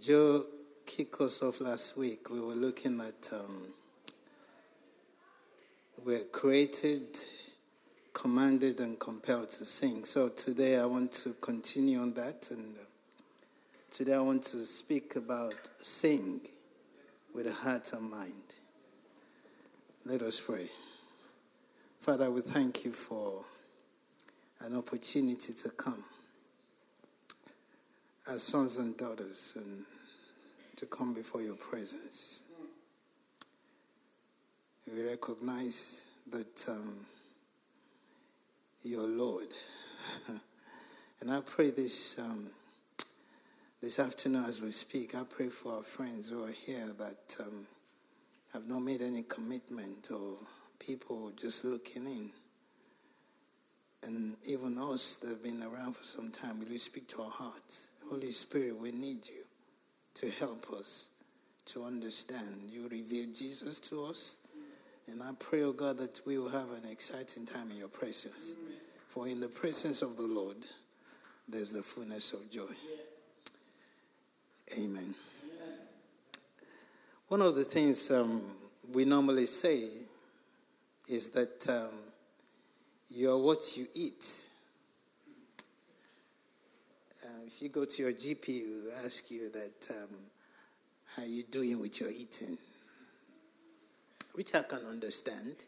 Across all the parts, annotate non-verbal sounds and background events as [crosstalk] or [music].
Joe kicked us off last week. We were looking at um, we're created, commanded, and compelled to sing. So today I want to continue on that, and uh, today I want to speak about sing with a heart and mind. Let us pray. Father, we thank you for an opportunity to come as sons and daughters and to come before your presence. We recognize that um, you're Lord. [laughs] and I pray this, um, this afternoon as we speak, I pray for our friends who are here that um, have not made any commitment or people just looking in. And even us that have been around for some time, will you speak to our hearts? Holy Spirit, we need you to help us to understand. You reveal Jesus to us. And I pray, oh God, that we will have an exciting time in your presence. For in the presence of the Lord, there's the fullness of joy. Amen. One of the things um, we normally say is that um, you're what you eat. Uh, if you go to your GP, will ask you that um, how you doing with your eating, which I can understand.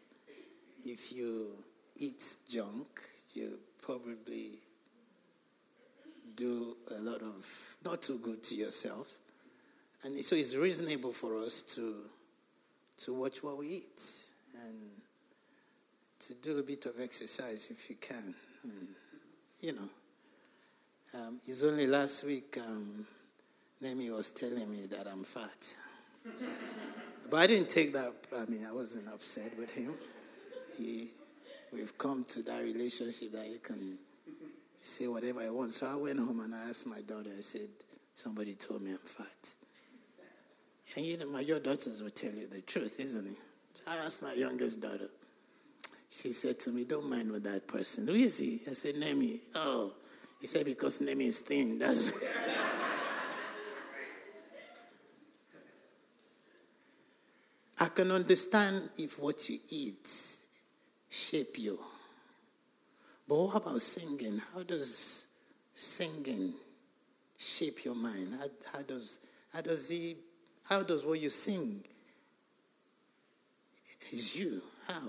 If you eat junk, you probably do a lot of not too good to yourself, and so it's reasonable for us to to watch what we eat and to do a bit of exercise if you can. And, you know. Um, it's only last week um, Nemi was telling me that I'm fat. but I didn't take that, I mean, I wasn't upset with him. He, we've come to that relationship that he can say whatever I want. So I went home and I asked my daughter, I said, somebody told me I'm fat. And you know, my your daughters will tell you the truth, isn't it? So I asked my youngest daughter. She said to me, Don't mind with that person. Who is he? I said, Nemi. Oh, he said, because Nemi is thin. That's. [laughs] I can understand if what you eat shape you. But what about singing? How does singing shape your mind? How, how does how does he how does what you sing is you? How?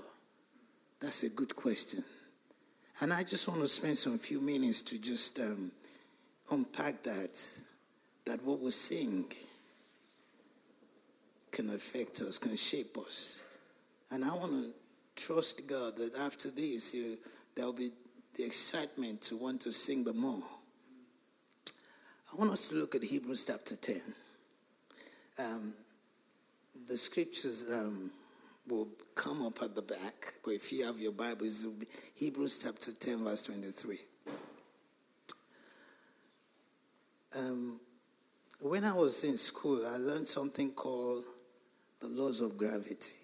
That's a good question. And I just want to spend some few minutes to just um, unpack that, that what we're sing can affect us, can shape us. And I want to trust God that after this, you, there'll be the excitement to want to sing the more. I want us to look at Hebrews chapter 10. Um, the scriptures um, will come up at the back. But if you have your Bibles, Hebrews chapter 10, verse 23. Um, when I was in school, I learned something called the laws of gravity.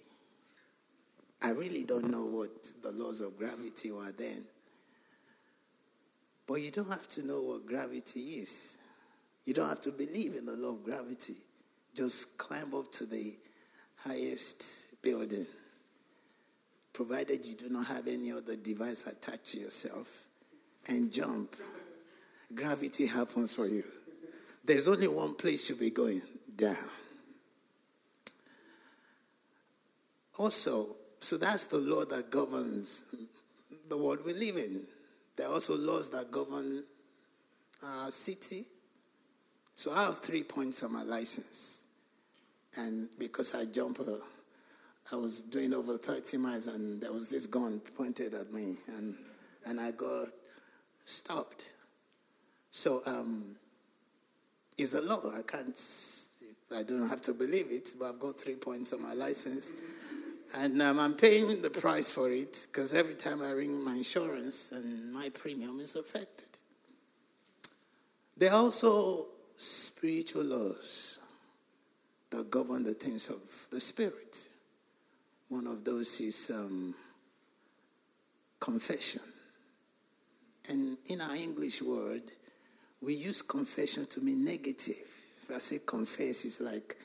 I really don't know what the laws of gravity were then. But you don't have to know what gravity is. You don't have to believe in the law of gravity. Just climb up to the highest building, provided you do not have any other device attached to yourself, and jump. Gravity happens for you. There's only one place you'll be going down. Also, so that's the law that governs the world we live in. There are also laws that govern our city. So I have three points on my license. And because I jump, uh, I was doing over 30 miles and there was this gun pointed at me and, and I got stopped. So um, it's a law. I can't, I don't have to believe it, but I've got three points on my license. And um, I'm paying the price for it because every time I ring my insurance and my premium is affected. There are also spiritual laws that govern the things of the spirit. One of those is um, confession. And in our English word, we use confession to mean negative. If I say confess, it's like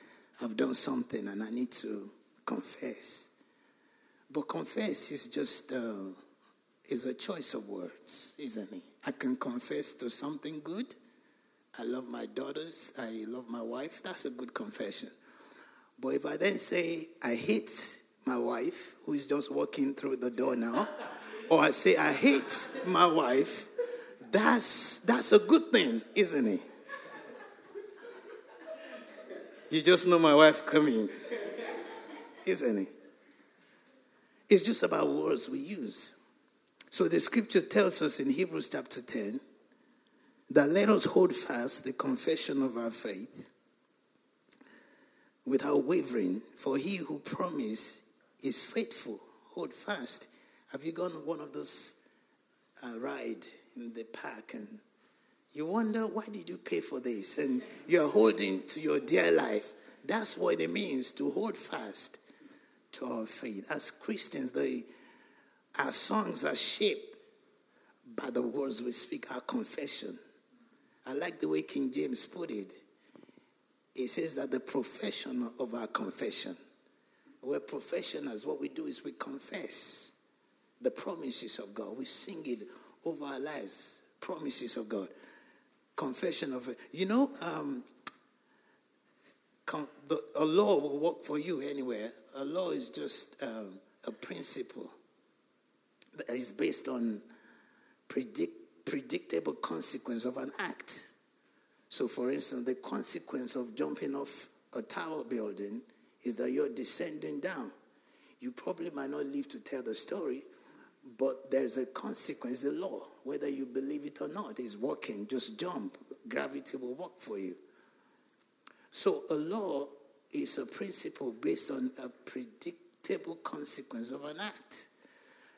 I've done something and I need to confess. But confess is just uh, is a choice of words, isn't it? I can confess to something good. I love my daughters. I love my wife. That's a good confession. But if I then say I hate my wife, who is just walking through the door now, or I say I hate my wife, that's that's a good thing, isn't it? You just know my wife coming, isn't it? It's just about words we use. So the scripture tells us in Hebrews chapter 10 that let us hold fast the confession of our faith without wavering, for he who promised is faithful. Hold fast. Have you gone on one of those uh, ride in the park and you wonder why did you pay for this and you're holding to your dear life that's what it means to hold fast to our faith as christians they, our songs are shaped by the words we speak our confession i like the way king james put it he says that the profession of our confession we're professionals what we do is we confess the promises of god we sing it over our lives, promises of God, confession of it. You know, um, the, a law will work for you anywhere. A law is just um, a principle that is based on predict, predictable consequence of an act. So, for instance, the consequence of jumping off a tower building is that you're descending down. You probably might not live to tell the story, but there's a consequence, the law, whether you believe it or not, is working. Just jump, gravity will work for you. So a law is a principle based on a predictable consequence of an act.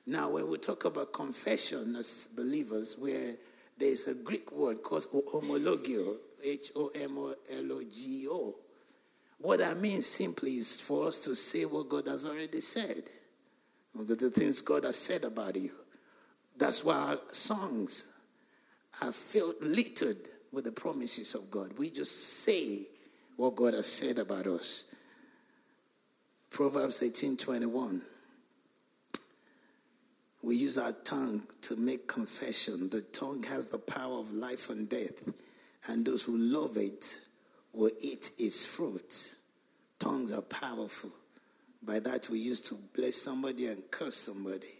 Now, when we talk about confession as believers, where there's a Greek word called homologio, H O M O L O G O. What I mean simply is for us to say what God has already said the things God has said about you. That's why our songs are filled, littered with the promises of God. We just say what God has said about us. Proverbs 18 21. We use our tongue to make confession. The tongue has the power of life and death, and those who love it will eat its fruit. Tongues are powerful. By that, we used to bless somebody and curse somebody.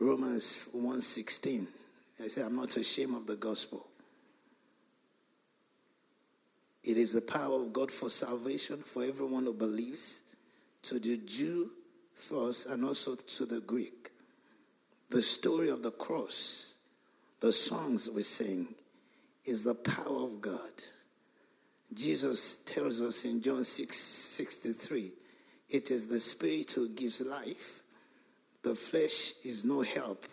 Romans 1.16. I say, I'm not ashamed of the gospel. It is the power of God for salvation for everyone who believes, to the Jew first and also to the Greek. The story of the cross, the songs we sing, is the power of God Jesus tells us in John 6 63, it is the Spirit who gives life, the flesh is no help.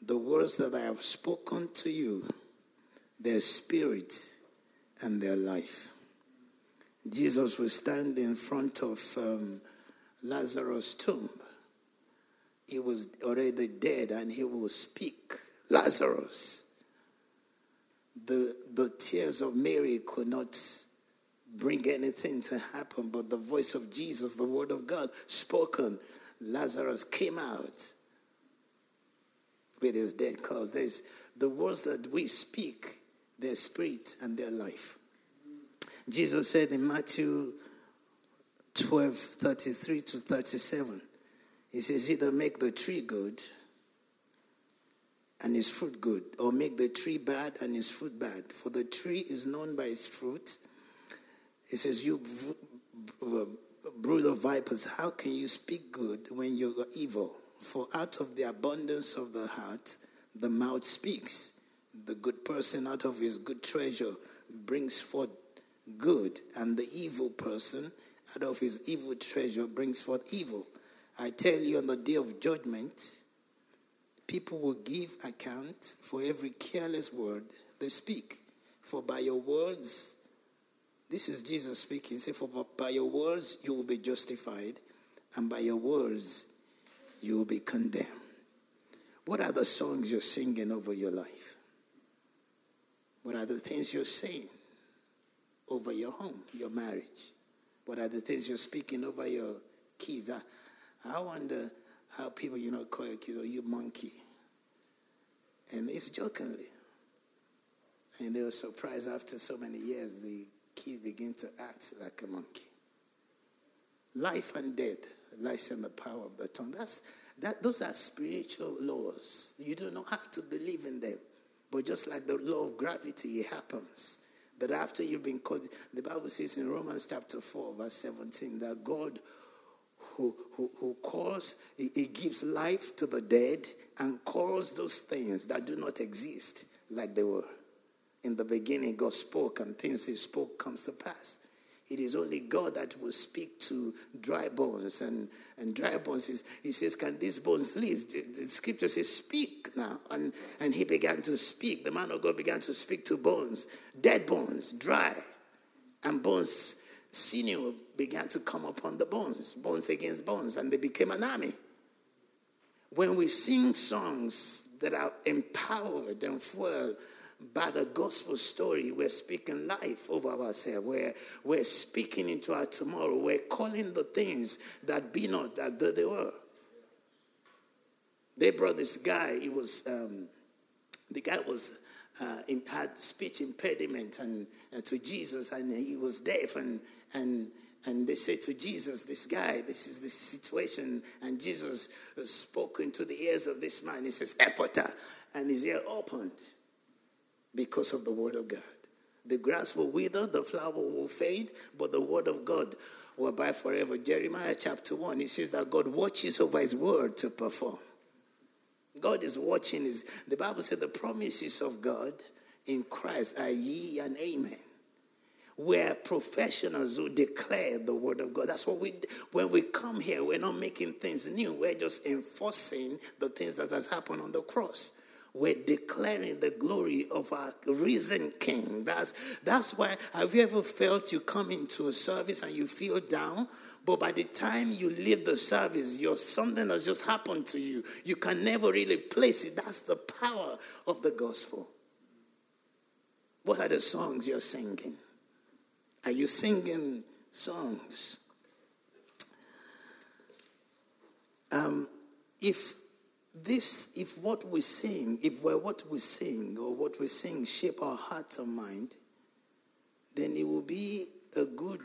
The words that I have spoken to you, their spirit and their life. Jesus will stand in front of um, Lazarus' tomb. He was already dead and he will speak, Lazarus, the, the tears of Mary could not bring anything to happen, but the voice of Jesus, the word of God spoken, Lazarus came out with his dead clothes. There's the words that we speak, their spirit and their life. Jesus said in Matthew 12 33 to 37, He says, Either make the tree good and its fruit good, or make the tree bad and its fruit bad. For the tree is known by its fruit. It says, You brood of vipers, how can you speak good when you're evil? For out of the abundance of the heart, the mouth speaks. The good person out of his good treasure brings forth good, and the evil person out of his evil treasure brings forth evil. I tell you, on the day of judgment, People will give account for every careless word they speak. For by your words, this is Jesus speaking. He Say, for by your words you will be justified, and by your words you will be condemned. What are the songs you're singing over your life? What are the things you're saying over your home, your marriage? What are the things you're speaking over your kids? I, I wonder how people, you know, call your kids, oh, you monkey. And it's jokingly. And they were surprised after so many years, the kids begin to act like a monkey. Life and death lies in the power of the tongue. That's, that, those are spiritual laws. You do not have to believe in them. But just like the law of gravity, it happens. That after you've been called, the Bible says in Romans chapter 4, verse 17, that God who, who, who calls, he, gives life to the dead and calls those things that do not exist like they were. In the beginning, God spoke, and things He spoke comes to pass. It is only God that will speak to dry bones. And, and dry bones, is, he says, Can these bones live? The, the scripture says, Speak now. And, and he began to speak. The man of God began to speak to bones, dead bones, dry. And bones, sinew began to come upon the bones, bones against bones, and they became an army. When we sing songs that are empowered and full by the gospel story, we're speaking life over ourselves. We're, we're speaking into our tomorrow. We're calling the things that be not that they were. They brought this guy. He was um, the guy was uh, in, had speech impediment and, and to Jesus, and he was deaf, and and and they said to Jesus, This guy, this is the situation. And Jesus spoke into the ears of this man. He says, Ephphatha. And his ear opened because of the word of God. The grass will wither, the flower will fade, but the word of God will abide forever. Jeremiah chapter 1, he says that God watches over his word to perform. God is watching his, the Bible said the promises of God in Christ are ye and amen. We're professionals who declare the word of God. That's what we, when we come here, we're not making things new. We're just enforcing the things that has happened on the cross we're declaring the glory of our risen King. That's, that's why, have you ever felt you come into a service and you feel down? But by the time you leave the service, you're, something has just happened to you. You can never really place it. That's the power of the gospel. What are the songs you're singing? Are you singing songs? Um, if this, if what we sing, if we're what we sing or what we sing shape our heart and mind, then it will be a good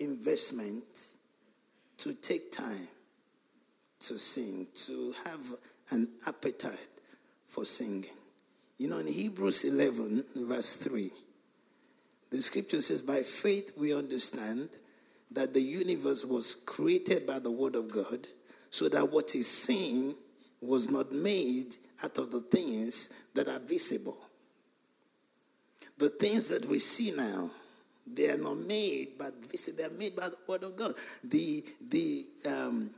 investment to take time to sing, to have an appetite for singing. You know, in Hebrews 11, verse 3, the scripture says, By faith we understand that the universe was created by the word of God, so that what is seen was not made out of the things that are visible. The things that we see now, they are not made visible, they are made by the word of God. The, the, um,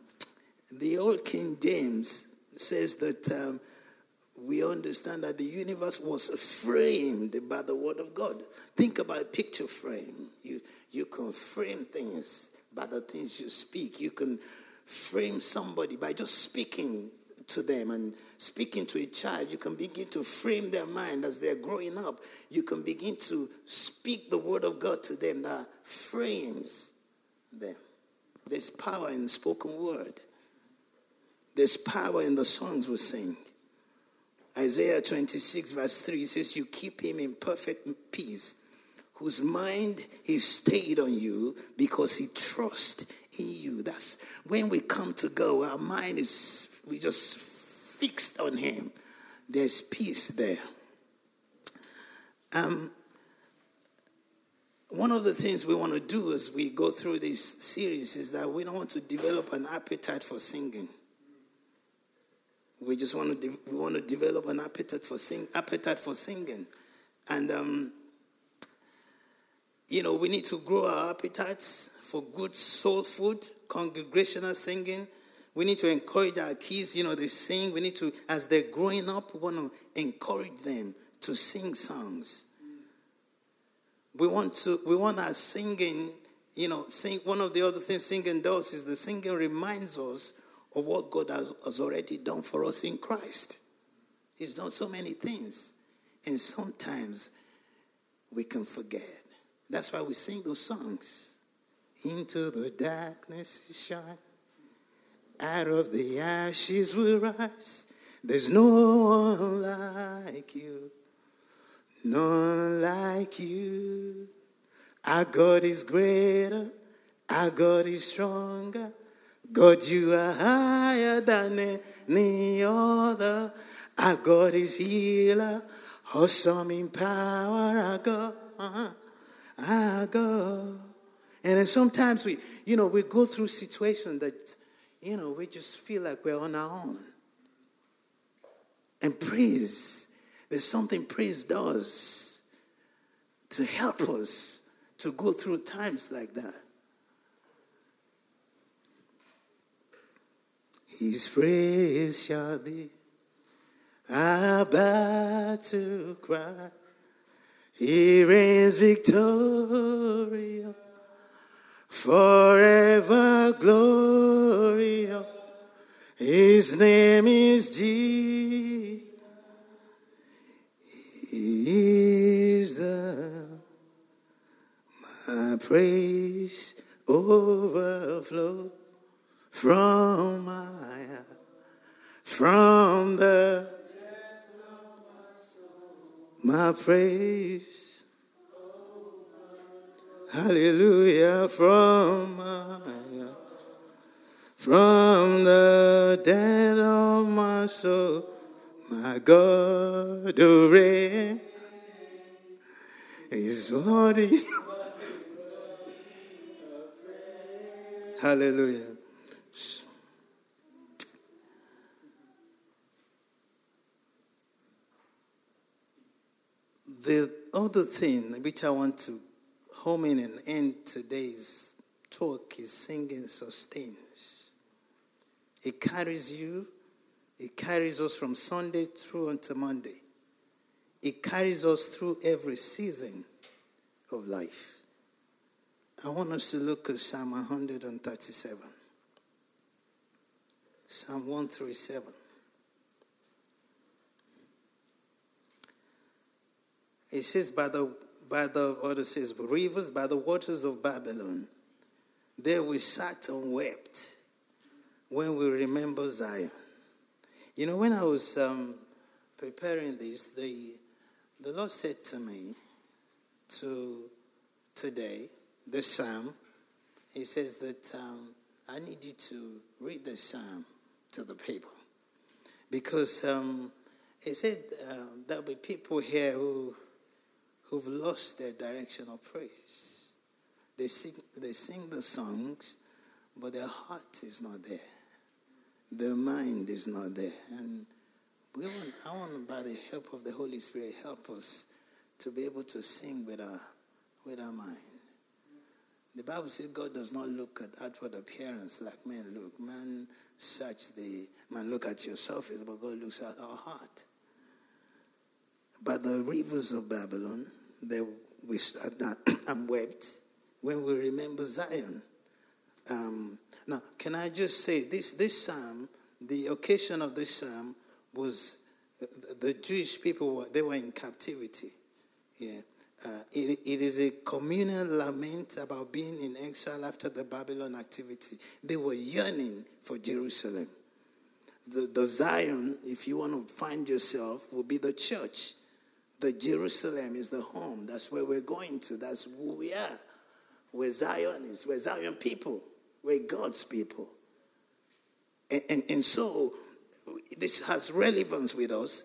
the old King James says that um, we understand that the universe was framed by the word of God. Think about a picture frame. You, you can frame things by the things you speak. You can frame somebody by just speaking to them and speaking to a child, you can begin to frame their mind as they're growing up. You can begin to speak the word of God to them that frames them. There's power in the spoken word, there's power in the songs we sing. Isaiah 26, verse 3 says, You keep him in perfect peace, whose mind is stayed on you because he trusts in you. That's when we come to go, our mind is we just fixed on him. There's peace there. Um, one of the things we want to do as we go through this series is that we don't want to develop an appetite for singing. We just want to de- we want to develop an appetite for sing appetite for singing, and um, you know we need to grow our appetites for good soul food, congregational singing, we need to encourage our kids, you know, they sing. We need to, as they're growing up, we want to encourage them to sing songs. We want to, we want our singing, you know, sing. One of the other things singing does is the singing reminds us of what God has, has already done for us in Christ. He's done so many things. And sometimes we can forget. That's why we sing those songs. Into the darkness shine. Out of the ashes we rise. There's no one like you. None like you. Our God is greater. Our God is stronger. God, you are higher than any other. Our God is healer. Awesome in power. Our God. Our God. And then sometimes we, you know, we go through situations that, you know, we just feel like we're on our own. And praise, there's something praise does to help us to go through times like that. His praise shall be about to cry. He reigns victorious, forever glorious. His name is Jesus. My praise overflow from my from the soul. my praise hallelujah. From my from the dead of my soul my God who reign is worthy hallelujah. The other thing which I want to home in and end today's talk is singing sustains. It carries you, it carries us from Sunday through until Monday. It carries us through every season of life. I want us to look at Psalm 137. Psalm 137. It says, by the, by the, what it says, rivers, by the waters of Babylon, there we sat and wept when we remember Zion. You know, when I was um, preparing this, the, the Lord said to me to today, the psalm, He says that um, I need you to read the psalm to the people. Because um, He said um, there'll be people here who who've lost their direction of praise. They sing, they sing the songs, but their heart is not there. Their mind is not there. And we want, I want, by the help of the Holy Spirit, help us to be able to sing with our, with our mind. The Bible says God does not look at outward appearance like men look. Man search the man look at your surface, but God looks at our heart. But the rivers of Babylon, there we down [coughs] and wept when we remember Zion. Um, now, can I just say this? This psalm, the occasion of this psalm was uh, the Jewish people. were They were in captivity. Yeah, uh, it, it is a communal lament about being in exile after the Babylon activity. They were yearning for Jerusalem. The, the Zion, if you want to find yourself, will be the church. The Jerusalem is the home. That's where we're going to. That's who we are. We're Zion is. We're Zion people. We're God's people. And, and, and so this has relevance with us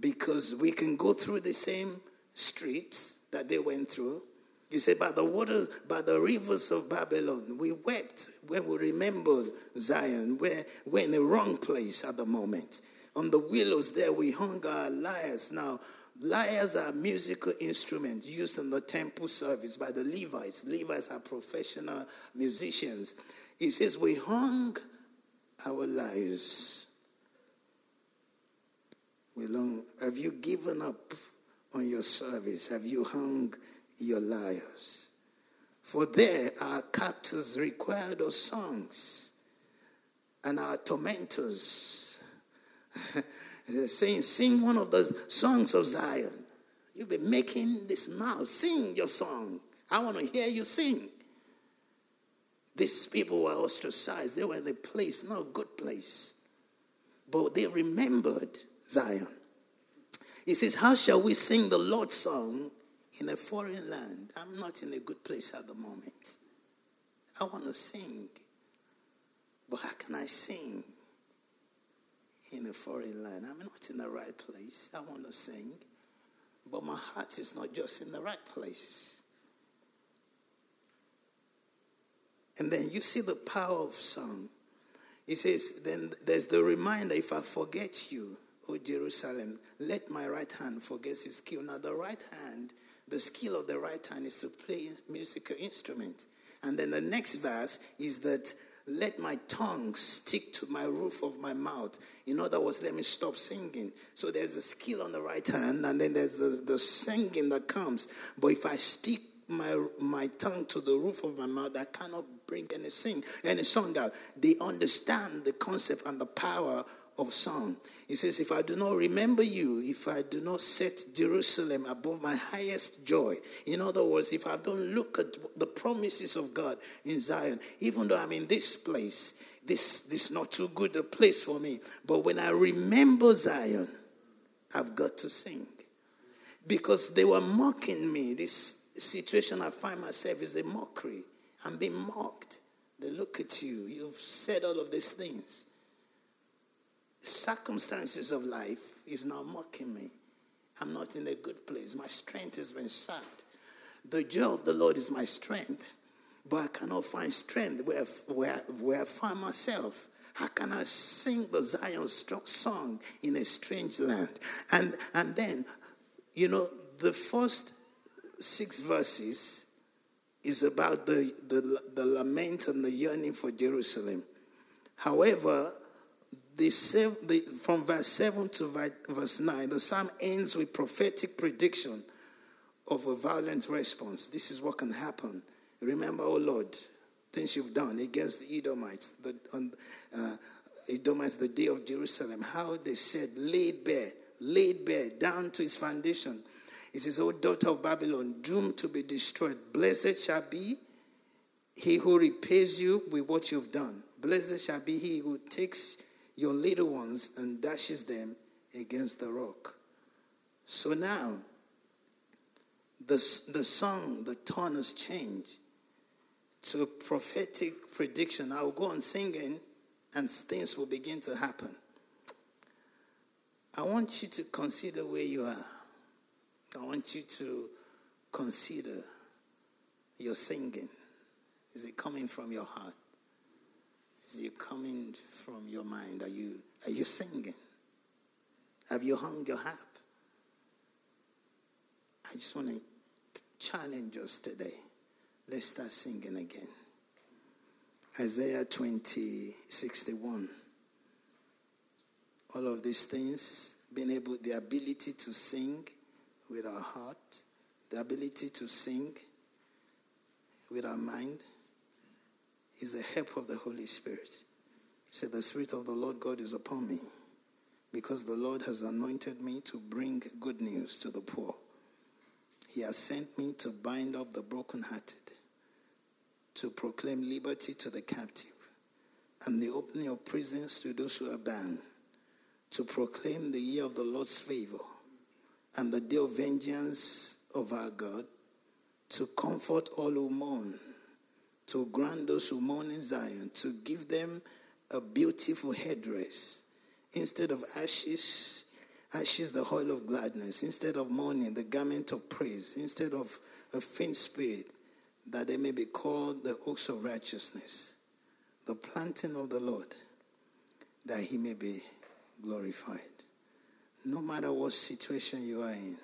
because we can go through the same streets that they went through. You say, by the water, by the rivers of Babylon, we wept when we remembered Zion. We're, we're in the wrong place at the moment. On the willows there, we hung our lyres. Now, Lyres are musical instruments used in the temple service by the Levites. Levites are professional musicians. He says, We hung our lives. We long, have you given up on your service? Have you hung your lyres? For there our captors required of songs, and our tormentors [laughs] saying, Sing one of the songs of Zion. You've been making this mouth. Sing your song. I want to hear you sing. These people were ostracized. They were in a place, not a good place. But they remembered Zion. He says, How shall we sing the Lord's song in a foreign land? I'm not in a good place at the moment. I want to sing. But how can I sing in a foreign land? I'm not in the right place. I want to sing. But my heart is not just in the right place. And then you see the power of song. He says, then there's the reminder if I forget you, O Jerusalem, let my right hand forget his skill. Now, the right hand, the skill of the right hand is to play musical instrument. And then the next verse is that let my tongue stick to my roof of my mouth. In other words, let me stop singing. So there's a skill on the right hand, and then there's the, the singing that comes. But if I stick my my tongue to the roof of my mouth, I cannot bring any sing any song out. They understand the concept and the power of song. He says, If I do not remember you, if I do not set Jerusalem above my highest joy, in other words, if I don't look at the promises of God in Zion, even though I'm in this place, this, this is not too good a place for me. But when I remember Zion, I've got to sing. Because they were mocking me. This situation I find myself is a mockery. I'm being mocked. They look at you. You've said all of these things circumstances of life is now mocking me. I'm not in a good place. My strength has been sapped. The joy of the Lord is my strength, but I cannot find strength where, where, where I find myself. How can I sing the Zion song in a strange land? And, and then, you know, the first six verses is about the, the, the lament and the yearning for Jerusalem. However, the, the, from verse 7 to verse 9, the psalm ends with prophetic prediction of a violent response. This is what can happen. Remember, oh Lord, things you've done against the Edomites, the on, uh, Edomites, the day of Jerusalem, how they said, laid bare, laid bare, down to its foundation. He says, O daughter of Babylon, doomed to be destroyed, blessed shall be he who repays you with what you've done. Blessed shall be he who takes your little ones and dashes them against the rock. So now, the, the song, the tone has changed to a prophetic prediction. I will go on singing and things will begin to happen. I want you to consider where you are. I want you to consider your singing. Is it coming from your heart? Is it coming from your mind? Are you, are you singing? Have you hung your harp? I just want to challenge us today. Let's start singing again. Isaiah 20, 61. All of these things, being able, the ability to sing with our heart, the ability to sing with our mind, is the help of the Holy Spirit. Say, the Spirit of the Lord God is upon me because the Lord has anointed me to bring good news to the poor. He has sent me to bind up the brokenhearted, to proclaim liberty to the captive, and the opening of prisons to those who are bound, to proclaim the year of the Lord's favor and the day of vengeance of our God, to comfort all who mourn to grant those who mourn in Zion, to give them a beautiful headdress. Instead of ashes, ashes the oil of gladness. Instead of mourning, the garment of praise. Instead of a faint spirit, that they may be called the oaks of righteousness, the planting of the Lord, that he may be glorified. No matter what situation you are in,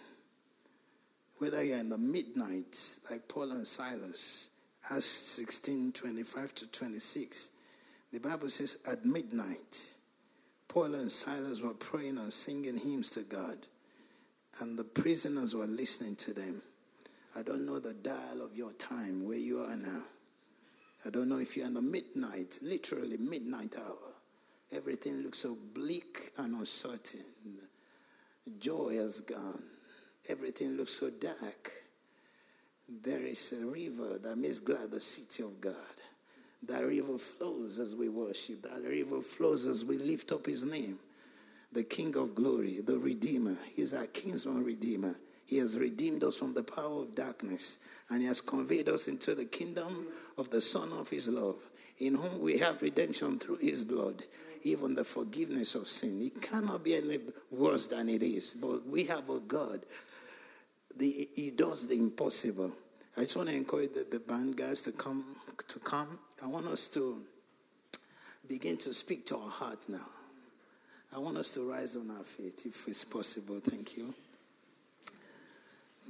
whether you're in the midnight, like Paul and Silas, Acts 16 25 to 26. The Bible says, At midnight, Paul and Silas were praying and singing hymns to God, and the prisoners were listening to them. I don't know the dial of your time, where you are now. I don't know if you're in the midnight, literally midnight hour. Everything looks so bleak and uncertain. Joy has gone. everything looks so dark, there is a river that makes glad the city of God. That river flows as we worship. That river flows as we lift up his name. The King of glory, the Redeemer. He's our kinsman Redeemer. He has redeemed us from the power of darkness and he has conveyed us into the kingdom of the Son of his love, in whom we have redemption through his blood, even the forgiveness of sin. It cannot be any worse than it is, but we have a God. The, he does the impossible. I just want to encourage the, the band guys to come to come. I want us to begin to speak to our heart now. I want us to rise on our feet if it's possible. Thank you.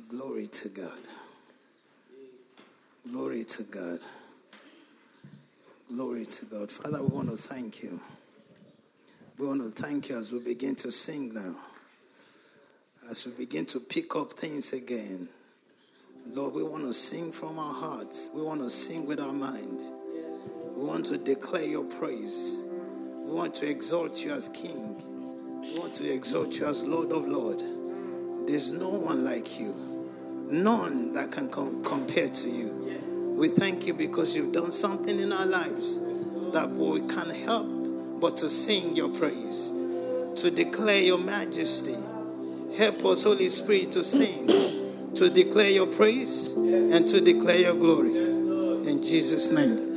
Glory to God. Glory to God. Glory to God. Father, we want to thank you. We want to thank you as we begin to sing now. As we begin to pick up things again. Lord, we want to sing from our hearts. We want to sing with our mind. We want to declare your praise. We want to exalt you as King. We want to exalt you as Lord of Lord. There's no one like you. None that can com- compare to you. We thank you because you've done something in our lives that we can't help but to sing your praise, to declare your majesty. Help us, Holy Spirit, to sing, to declare your praise, and to declare your glory. In Jesus' name.